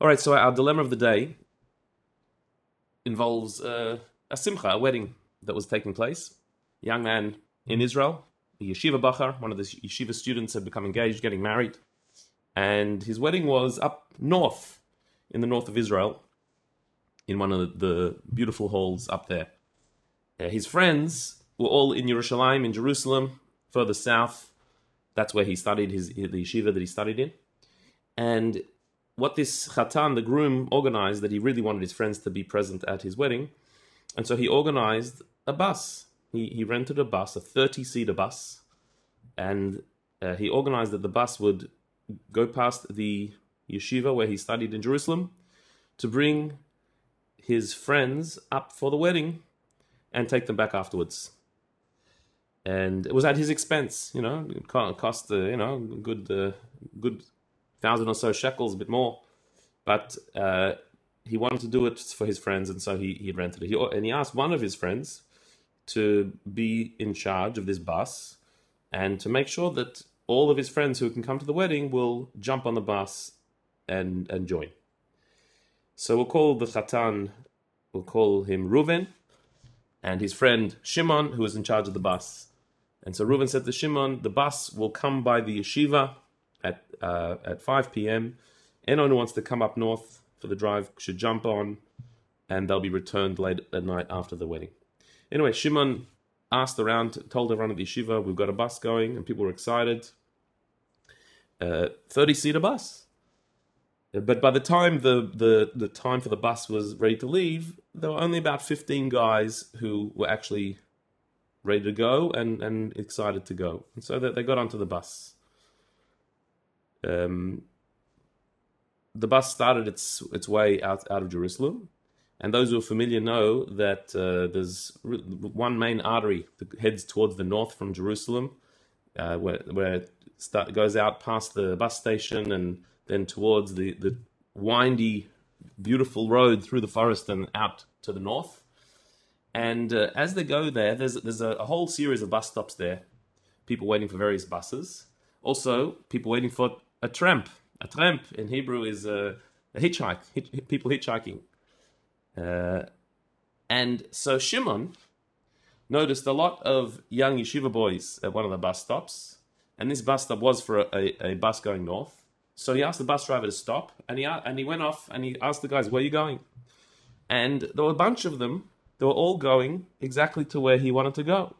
All right, so our dilemma of the day involves uh, a simcha, a wedding that was taking place. A young man in Israel, a yeshiva bachur, one of the yeshiva students, had become engaged, getting married, and his wedding was up north, in the north of Israel, in one of the beautiful halls up there. Uh, his friends were all in Yerushalayim, in Jerusalem, further south. That's where he studied his the yeshiva that he studied in, and what this Khatan, the groom, organized that he really wanted his friends to be present at his wedding. And so he organized a bus. He, he rented a bus, a 30 seater bus, and uh, he organized that the bus would go past the yeshiva where he studied in Jerusalem to bring his friends up for the wedding and take them back afterwards. And it was at his expense, you know, it cost, uh, you know, good, uh, good thousand or so shekels, a bit more. But uh, he wanted to do it for his friends, and so he, he rented it. He, and he asked one of his friends to be in charge of this bus and to make sure that all of his friends who can come to the wedding will jump on the bus and, and join. So we'll call the Khatan, we'll call him Reuven, and his friend Shimon, who is in charge of the bus. And so Reuven said to Shimon, the bus will come by the yeshiva at uh, at 5 p.m. Anyone who wants to come up north for the drive should jump on, and they'll be returned late at night after the wedding. Anyway, Shimon asked around, told everyone at the yeshiva, we've got a bus going, and people were excited. Uh, 30 seater bus. But by the time the, the, the time for the bus was ready to leave, there were only about 15 guys who were actually ready to go and, and excited to go. And so they, they got onto the bus. Um, the bus started its its way out out of Jerusalem, and those who are familiar know that uh, there's one main artery that heads towards the north from Jerusalem, uh, where where it start, goes out past the bus station and then towards the the windy, beautiful road through the forest and out to the north. And uh, as they go there, there's there's a, a whole series of bus stops there, people waiting for various buses. Also, people waiting for a tramp. A tramp in Hebrew is a, a hitchhike, hit, people hitchhiking. Uh, and so Shimon noticed a lot of young yeshiva boys at one of the bus stops, and this bus stop was for a, a, a bus going north. So he asked the bus driver to stop, and he and he went off and he asked the guys, "Where are you going?" And there were a bunch of them. They were all going exactly to where he wanted to go,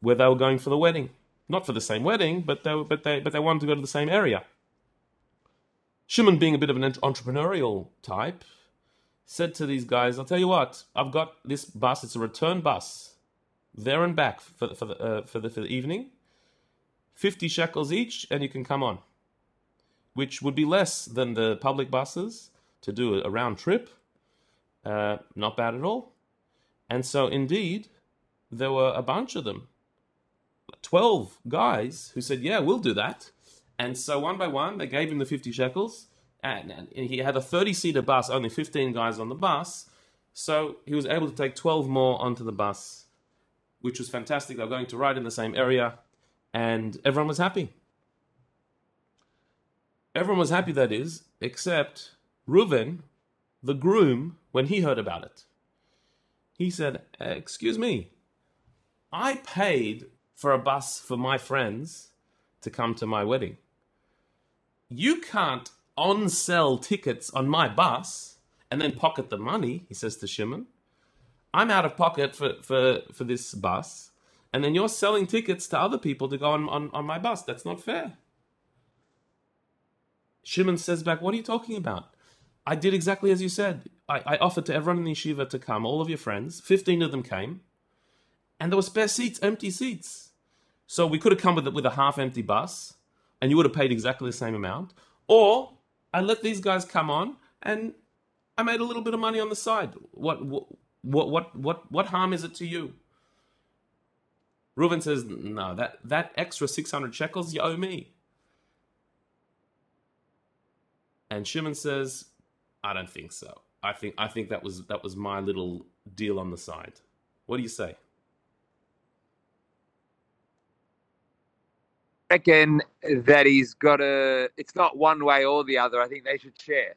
where they were going for the wedding not for the same wedding, but they, but they, but they wanted to go to the same area. Shimon, being a bit of an entrepreneurial type, said to these guys, "I'll tell you what, I've got this bus. It's a return bus, there and back for the, for the, uh, for the, for the evening. Fifty shekels each, and you can come on." Which would be less than the public buses to do a round trip. Uh, not bad at all. And so, indeed, there were a bunch of them 12 guys who said, Yeah, we'll do that. And so one by one, they gave him the 50 shekels. And, he had a 30 seater bus, only 15 guys on the bus. So he was able to take 12 more onto the bus, which was fantastic. They were going to ride in the same area, and everyone was happy. Everyone was happy, that is, except Reuven, the groom, when he heard about it. He said, Excuse me, I paid for a bus for my friends to come to my wedding. You can't on sell tickets on my bus and then pocket the money, he says to Shimon. I'm out of pocket for, for, for this bus, and then you're selling tickets to other people to go on, on, on my bus. That's not fair. Shimon says back, What are you talking about? I did exactly as you said. I, I offered to everyone in the yeshiva to come, all of your friends. 15 of them came. And there were spare seats, empty seats. So we could have come with with a half empty bus, and you would have paid exactly the same amount. Or I let these guys come on, and I made a little bit of money on the side. What what what what what harm is it to you? Reuven says, "No, that that extra six hundred shekels you owe me." And Shimon says, "I don't think so. I think I think that was that was my little deal on the side. What do you say?" Reckon that he's got a. It's not one way or the other. I think they should share.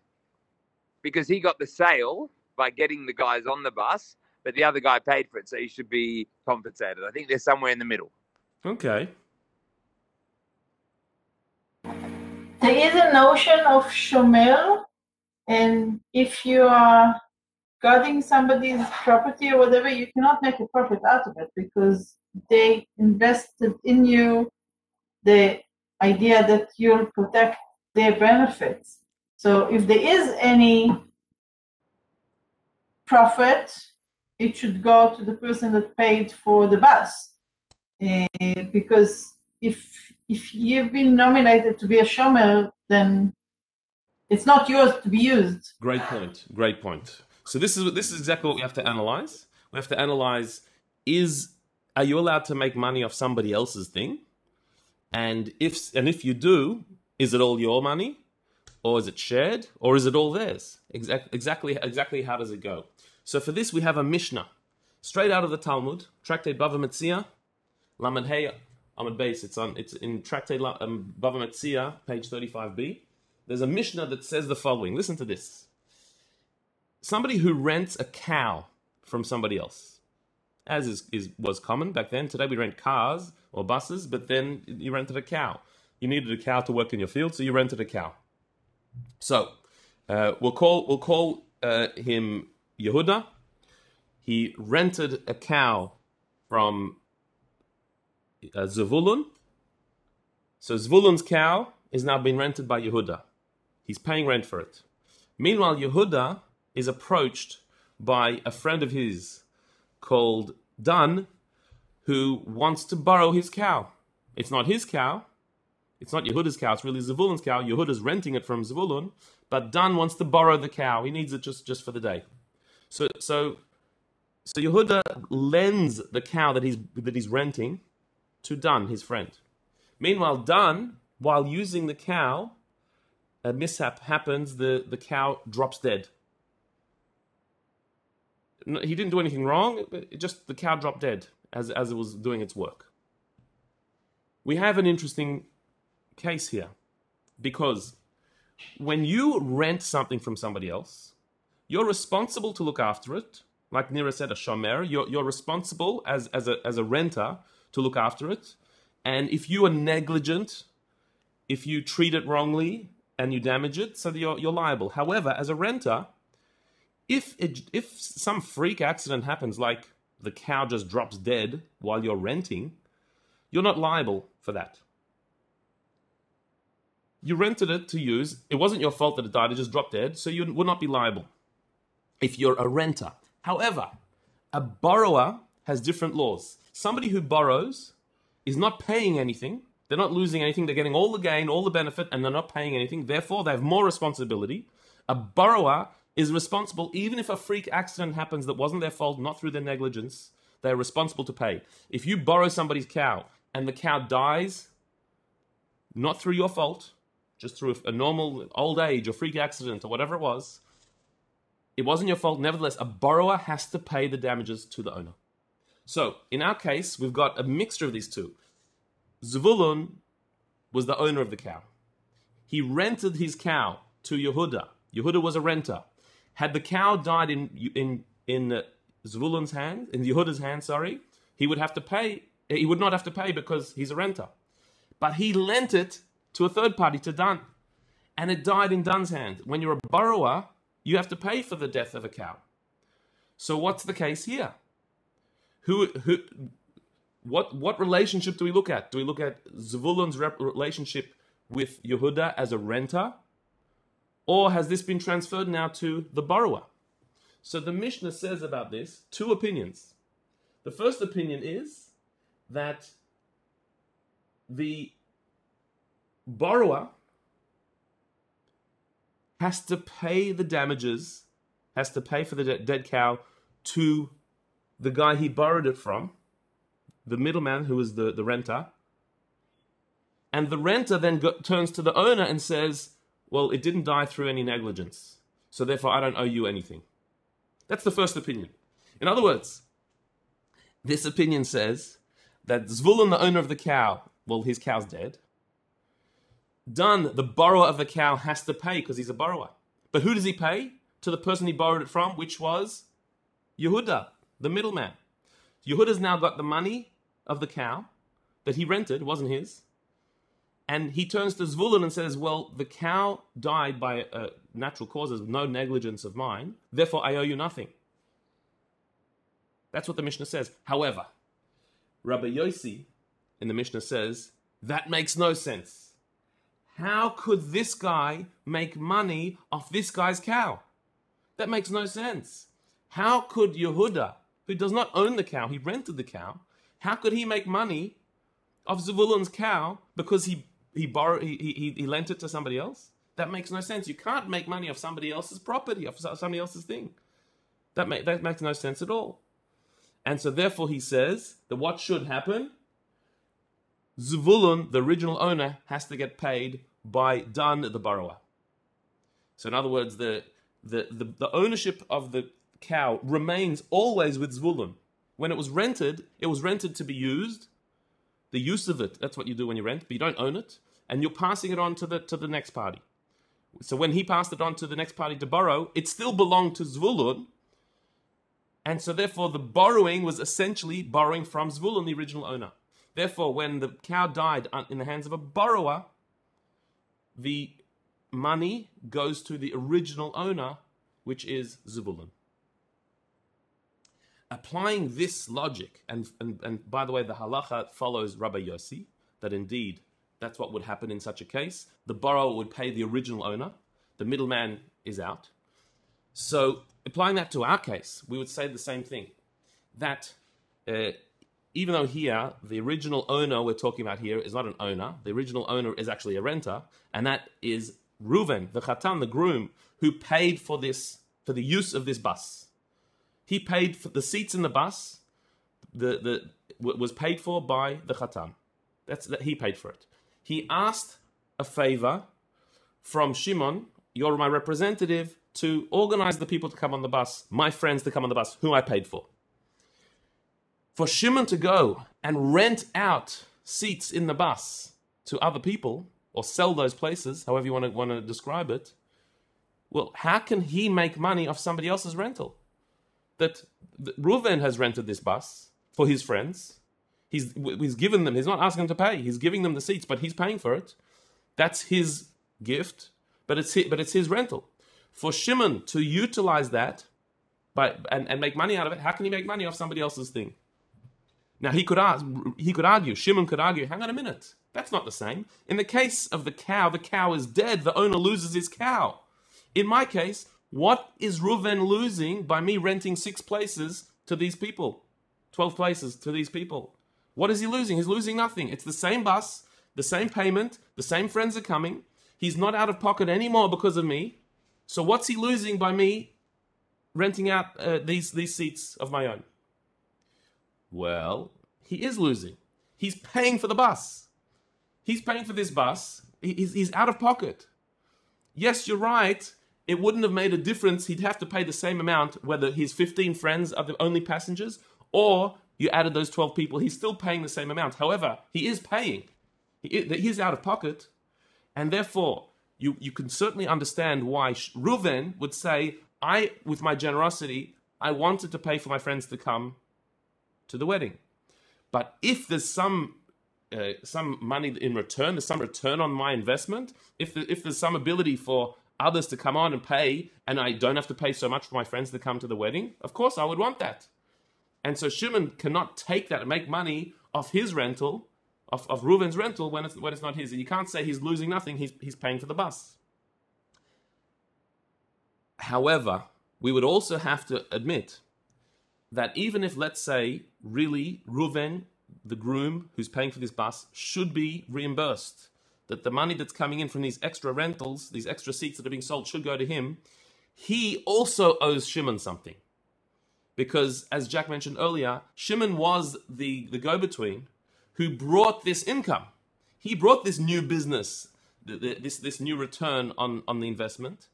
because he got the sale by getting the guys on the bus, but the other guy paid for it, so he should be compensated. I think they're somewhere in the middle. Okay. There is a notion of shomer, and if you are guarding somebody's property or whatever, you cannot make a profit out of it because they invested in you the idea that you'll protect their benefits. So if there is any profit, it should go to the person that paid for the bus. Uh, because if if you've been nominated to be a shomer, then it's not yours to be used. Great point. Great point. So this is this is exactly what we have to analyze. We have to analyze: is are you allowed to make money off somebody else's thing? And if and if you do, is it all your money, or is it shared, or is it all theirs? Exactly, exactly, exactly. How does it go? So for this, we have a Mishnah, straight out of the Talmud, Tractate Bava Metzia, Lamed Hey Amud Beis. It's on. It's in Tractate um, Bava Metzia, page thirty-five b. There's a Mishnah that says the following. Listen to this. Somebody who rents a cow from somebody else, as is, is was common back then. Today we rent cars or buses, but then you rented a cow. You needed a cow to work in your field, so you rented a cow. So uh, we'll call we'll call uh, him Yehuda. He rented a cow from uh, Zavulun. So Zvulun's cow is now being rented by Yehuda. He's paying rent for it. Meanwhile, Yehuda is approached by a friend of his called Dan, who wants to borrow his cow. It's not his cow. It's not Yehuda's cow. It's really Zavulun's cow. Yehuda's renting it from Zavulun, but Dan wants to borrow the cow. He needs it just, just for the day. So, so, so Yehuda lends the cow that he's that he's renting to Dan, his friend. Meanwhile, Dan, while using the cow, a mishap happens. The the cow drops dead. He didn't do anything wrong. It just the cow dropped dead as, as it was doing its work. We have an interesting case here because when you rent something from somebody else, you're responsible to look after it. Like Nira said, a shomer, you're, you're responsible as, as, a, as a renter to look after it. And if you are negligent, if you treat it wrongly and you damage it, so you're, you're liable. However, as a renter, if it, if some freak accident happens, like the cow just drops dead while you're renting, you're not liable for that. You rented it to use. It wasn't your fault that it died, it just dropped dead, so you would not be liable if you're a renter. However, a borrower has different laws. Somebody who borrows is not paying anything, they're not losing anything, they're getting all the gain, all the benefit, and they're not paying anything. Therefore, they have more responsibility. A borrower is responsible even if a freak accident happens that wasn't their fault, not through their negligence. They're responsible to pay. If you borrow somebody's cow and the cow dies, not through your fault, just through a normal old age or freak accident or whatever it was, it wasn't your fault. Nevertheless, a borrower has to pay the damages to the owner. So, in our case, we've got a mixture of these two. Zvulun was the owner of the cow. He rented his cow to Yehuda. Yehuda was a renter. Had the cow died in in in Zvulun's hand, in Yehuda's hand, sorry, he would have to pay. He would not have to pay because he's a renter. But he lent it to a third party, to Dan, and it died in Dan's hand. When you're a borrower, you have to pay for the death of a cow. So what's the case here? Who who? What what relationship do we look at? Do we look at Zvulun's relationship with Yehuda as a renter, or has this been transferred now to the borrower? So the Mishnah says about this two opinions. The first opinion is that the borrower has to pay the damages, has to pay for the de- dead cow to the guy he borrowed it from, the middleman who is the, the renter. And the renter then go- turns to the owner and says, Well, it didn't die through any negligence, so therefore I don't owe you anything. That's the first opinion. In other words, this opinion says that Zvulun, the owner of the cow, well, his cow's dead. Dan, the borrower of the cow, has to pay because he's a borrower. But who does he pay? to the person he borrowed it from, which was Yehuda, the middleman. Yehuda's now got the money of the cow that he rented, wasn't his. And he turns to Zvulun and says, Well, the cow died by uh, natural causes, no negligence of mine, therefore I owe you nothing. That's what the Mishnah says. However, Rabbi Yossi in the Mishnah says, That makes no sense. How could this guy make money off this guy's cow? That makes no sense. How could Yehuda, who does not own the cow, he rented the cow, how could he make money off Zavulun's cow because he he borrowed he, he he lent it to somebody else? That makes no sense. You can't make money off somebody else's property, off somebody else's thing. That make, that makes no sense at all. And so therefore he says that what should happen? Zvulun, the original owner, has to get paid by Dan, the borrower. So in other words, the the, the, the ownership of the cow remains always with Zvulun. When it was rented, it was rented to be used. The use of it, that's what you do when you rent, but you don't own it, and you're passing it on to the to the next party. So when he passed it on to the next party to borrow, it still belonged to Zvulun, and so therefore the borrowing was essentially borrowing from Zvulun, the original owner. Therefore, when the cow died in the hands of a borrower, the money goes to the original owner, which is Zvulun applying this logic, and, and, and by the way, the halacha follows Rabbi Yossi, that indeed that's what would happen in such a case. The borrower would pay the original owner, the middleman is out. So, applying that to our case, we would say the same thing that uh, even though here the original owner we're talking about here is not an owner, the original owner is actually a renter, and that is Reuven, the Khatan, the groom, who paid for this for the use of this bus. He paid for the seats in the bus. The the was paid for by the Khatan. That's that he paid for it. He asked a favor from Shimon, you're my representative, to organize the people to come on the bus, my friends to come on the bus, who I paid for. For Shimon to go and rent out seats in the bus to other people or sell those places, however you want to want to describe it, well, how can he make money off somebody else's rental? That Reuven has rented this bus for his friends. He's, he's given them, he's not asking them to pay, he's giving them the seats, but he's paying for it. That's his gift, but it's his, but it's his rental. For Shimon to utilize that by, and, and make money out of it, how can he make money off somebody else's thing? Now he could ask, he could argue, Shimon could argue, hang on a minute, that's not the same. In the case of the cow, the cow is dead, the owner loses his cow. In my case, what is Reuven losing by me renting six places to these people? 12 places to these people. What is he losing? He's losing nothing. It's the same bus, the same payment, the same friends are coming. He's not out of pocket anymore because of me. So what's he losing by me renting out uh, these these seats of my own? Well, he is losing. He's paying for the bus. He's paying for this bus. He's, he's out of pocket. Yes, you're right it wouldn't have made a difference. He'd have to pay the same amount whether his 15 friends are the only passengers or you added those 12 people. He's still paying the same amount. However, he is paying. He is out of pocket. And therefore, you, you can certainly understand why Reuven would say, I, with my generosity, I wanted to pay for my friends to come to the wedding. But if there's some uh, some money in return, there's some return on my investment, if, the, if there's some ability for others to come on and pay, and I don't have to pay so much for my friends to come to the wedding, of course I would want that. And so Shimon cannot take that and make money off his rental, of, of Reuven's rental, when it's, when it's not his. And you can't say he's losing nothing, he's, he's paying for the bus. However, we would also have to admit that even if, let's say, really Reuven, the groom who's paying for this bus, should be reimbursed that the money that's coming in from these extra rentals, these extra seats that are being sold, should go to him, he also owes Shimon something. Because, as Jack mentioned earlier, Shimon was the, the go between who brought this income. He brought this new business, this, this new return on, on the investment.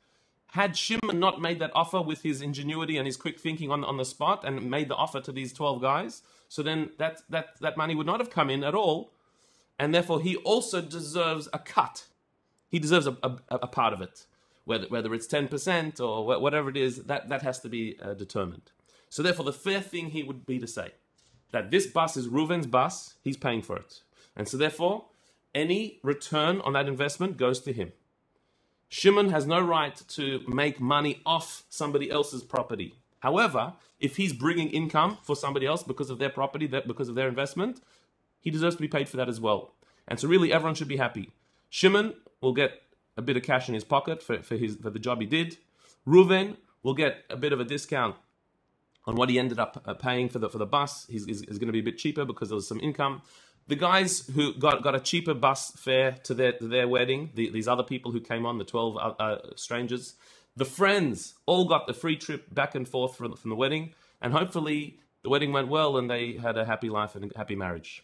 Had Shimon not made that offer with his ingenuity and his quick thinking on, on the spot and made the offer to these 12 guys, so then that, that, that money would not have come in at all and therefore he also deserves a cut. He deserves a, a, a part of it. whether, whether it's 10% or wha- whatever it is, that, that has to be uh, determined. So therefore, the fair thing here would be to say that this bus is Reuven's bus, he's paying for it. And so therefore, any return on that investment goes to him. Shimon has no right to make money off somebody else's property. However, if he's bringing income for somebody else because of their property, that because of their investment, he deserves to be paid for that as well. And so really everyone should be happy. Shimon will get a bit of cash in his pocket for, for his for the job he did. Reuven will get a bit of a discount on what he ended up uh, paying for the for the bus. He's, he's, he's going to be a bit cheaper because there was some income. The guys who got, got a cheaper bus fare to their to their wedding, the, these other people who came on, the twelve uh, uh, strangers, the friends all got the free trip back and forth from, from the wedding, and hopefully the wedding went well and they had a happy life and a happy marriage.